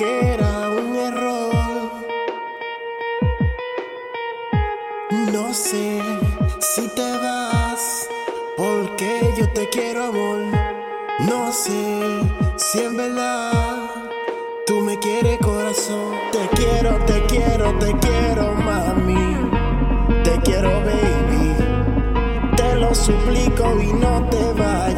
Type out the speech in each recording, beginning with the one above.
era un error. No sé si te vas, porque yo te quiero, amor. No sé si en verdad tú me quieres, corazón. Te quiero, te quiero, te quiero, mami. Te quiero, baby. Te lo suplico y no te vayas.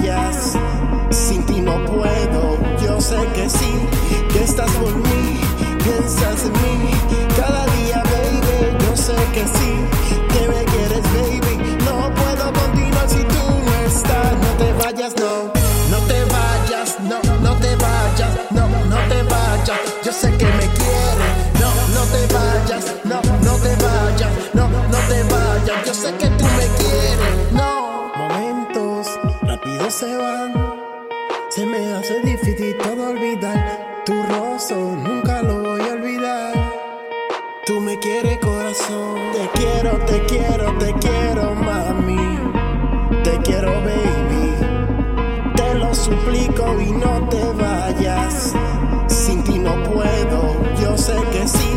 Quieres corazón, te quiero, te quiero, te quiero, mami. Te quiero, baby. Te lo suplico y no te vayas. Sin ti no puedo, yo sé que sí,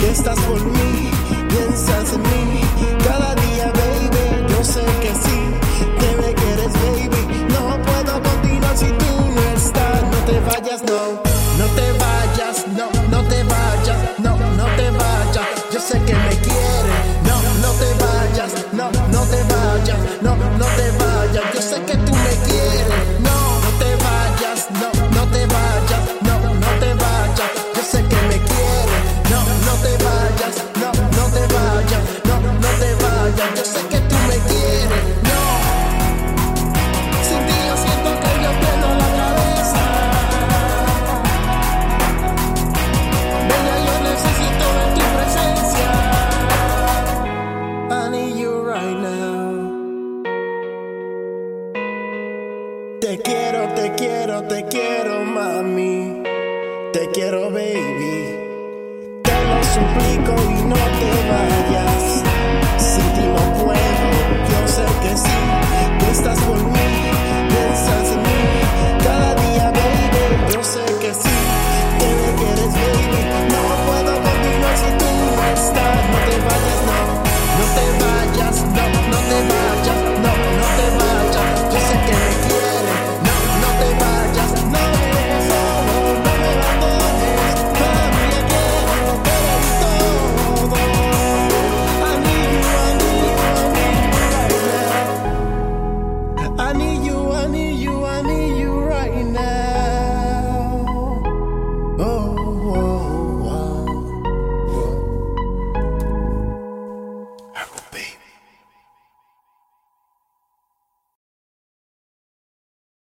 que estás por mí, piensas en mí. Cada día, baby, yo sé que sí, que me quieres, baby. No puedo continuar si tú no estás. No te vayas, no, Te quiero, te quiero, te quiero, mami. Te quiero, baby.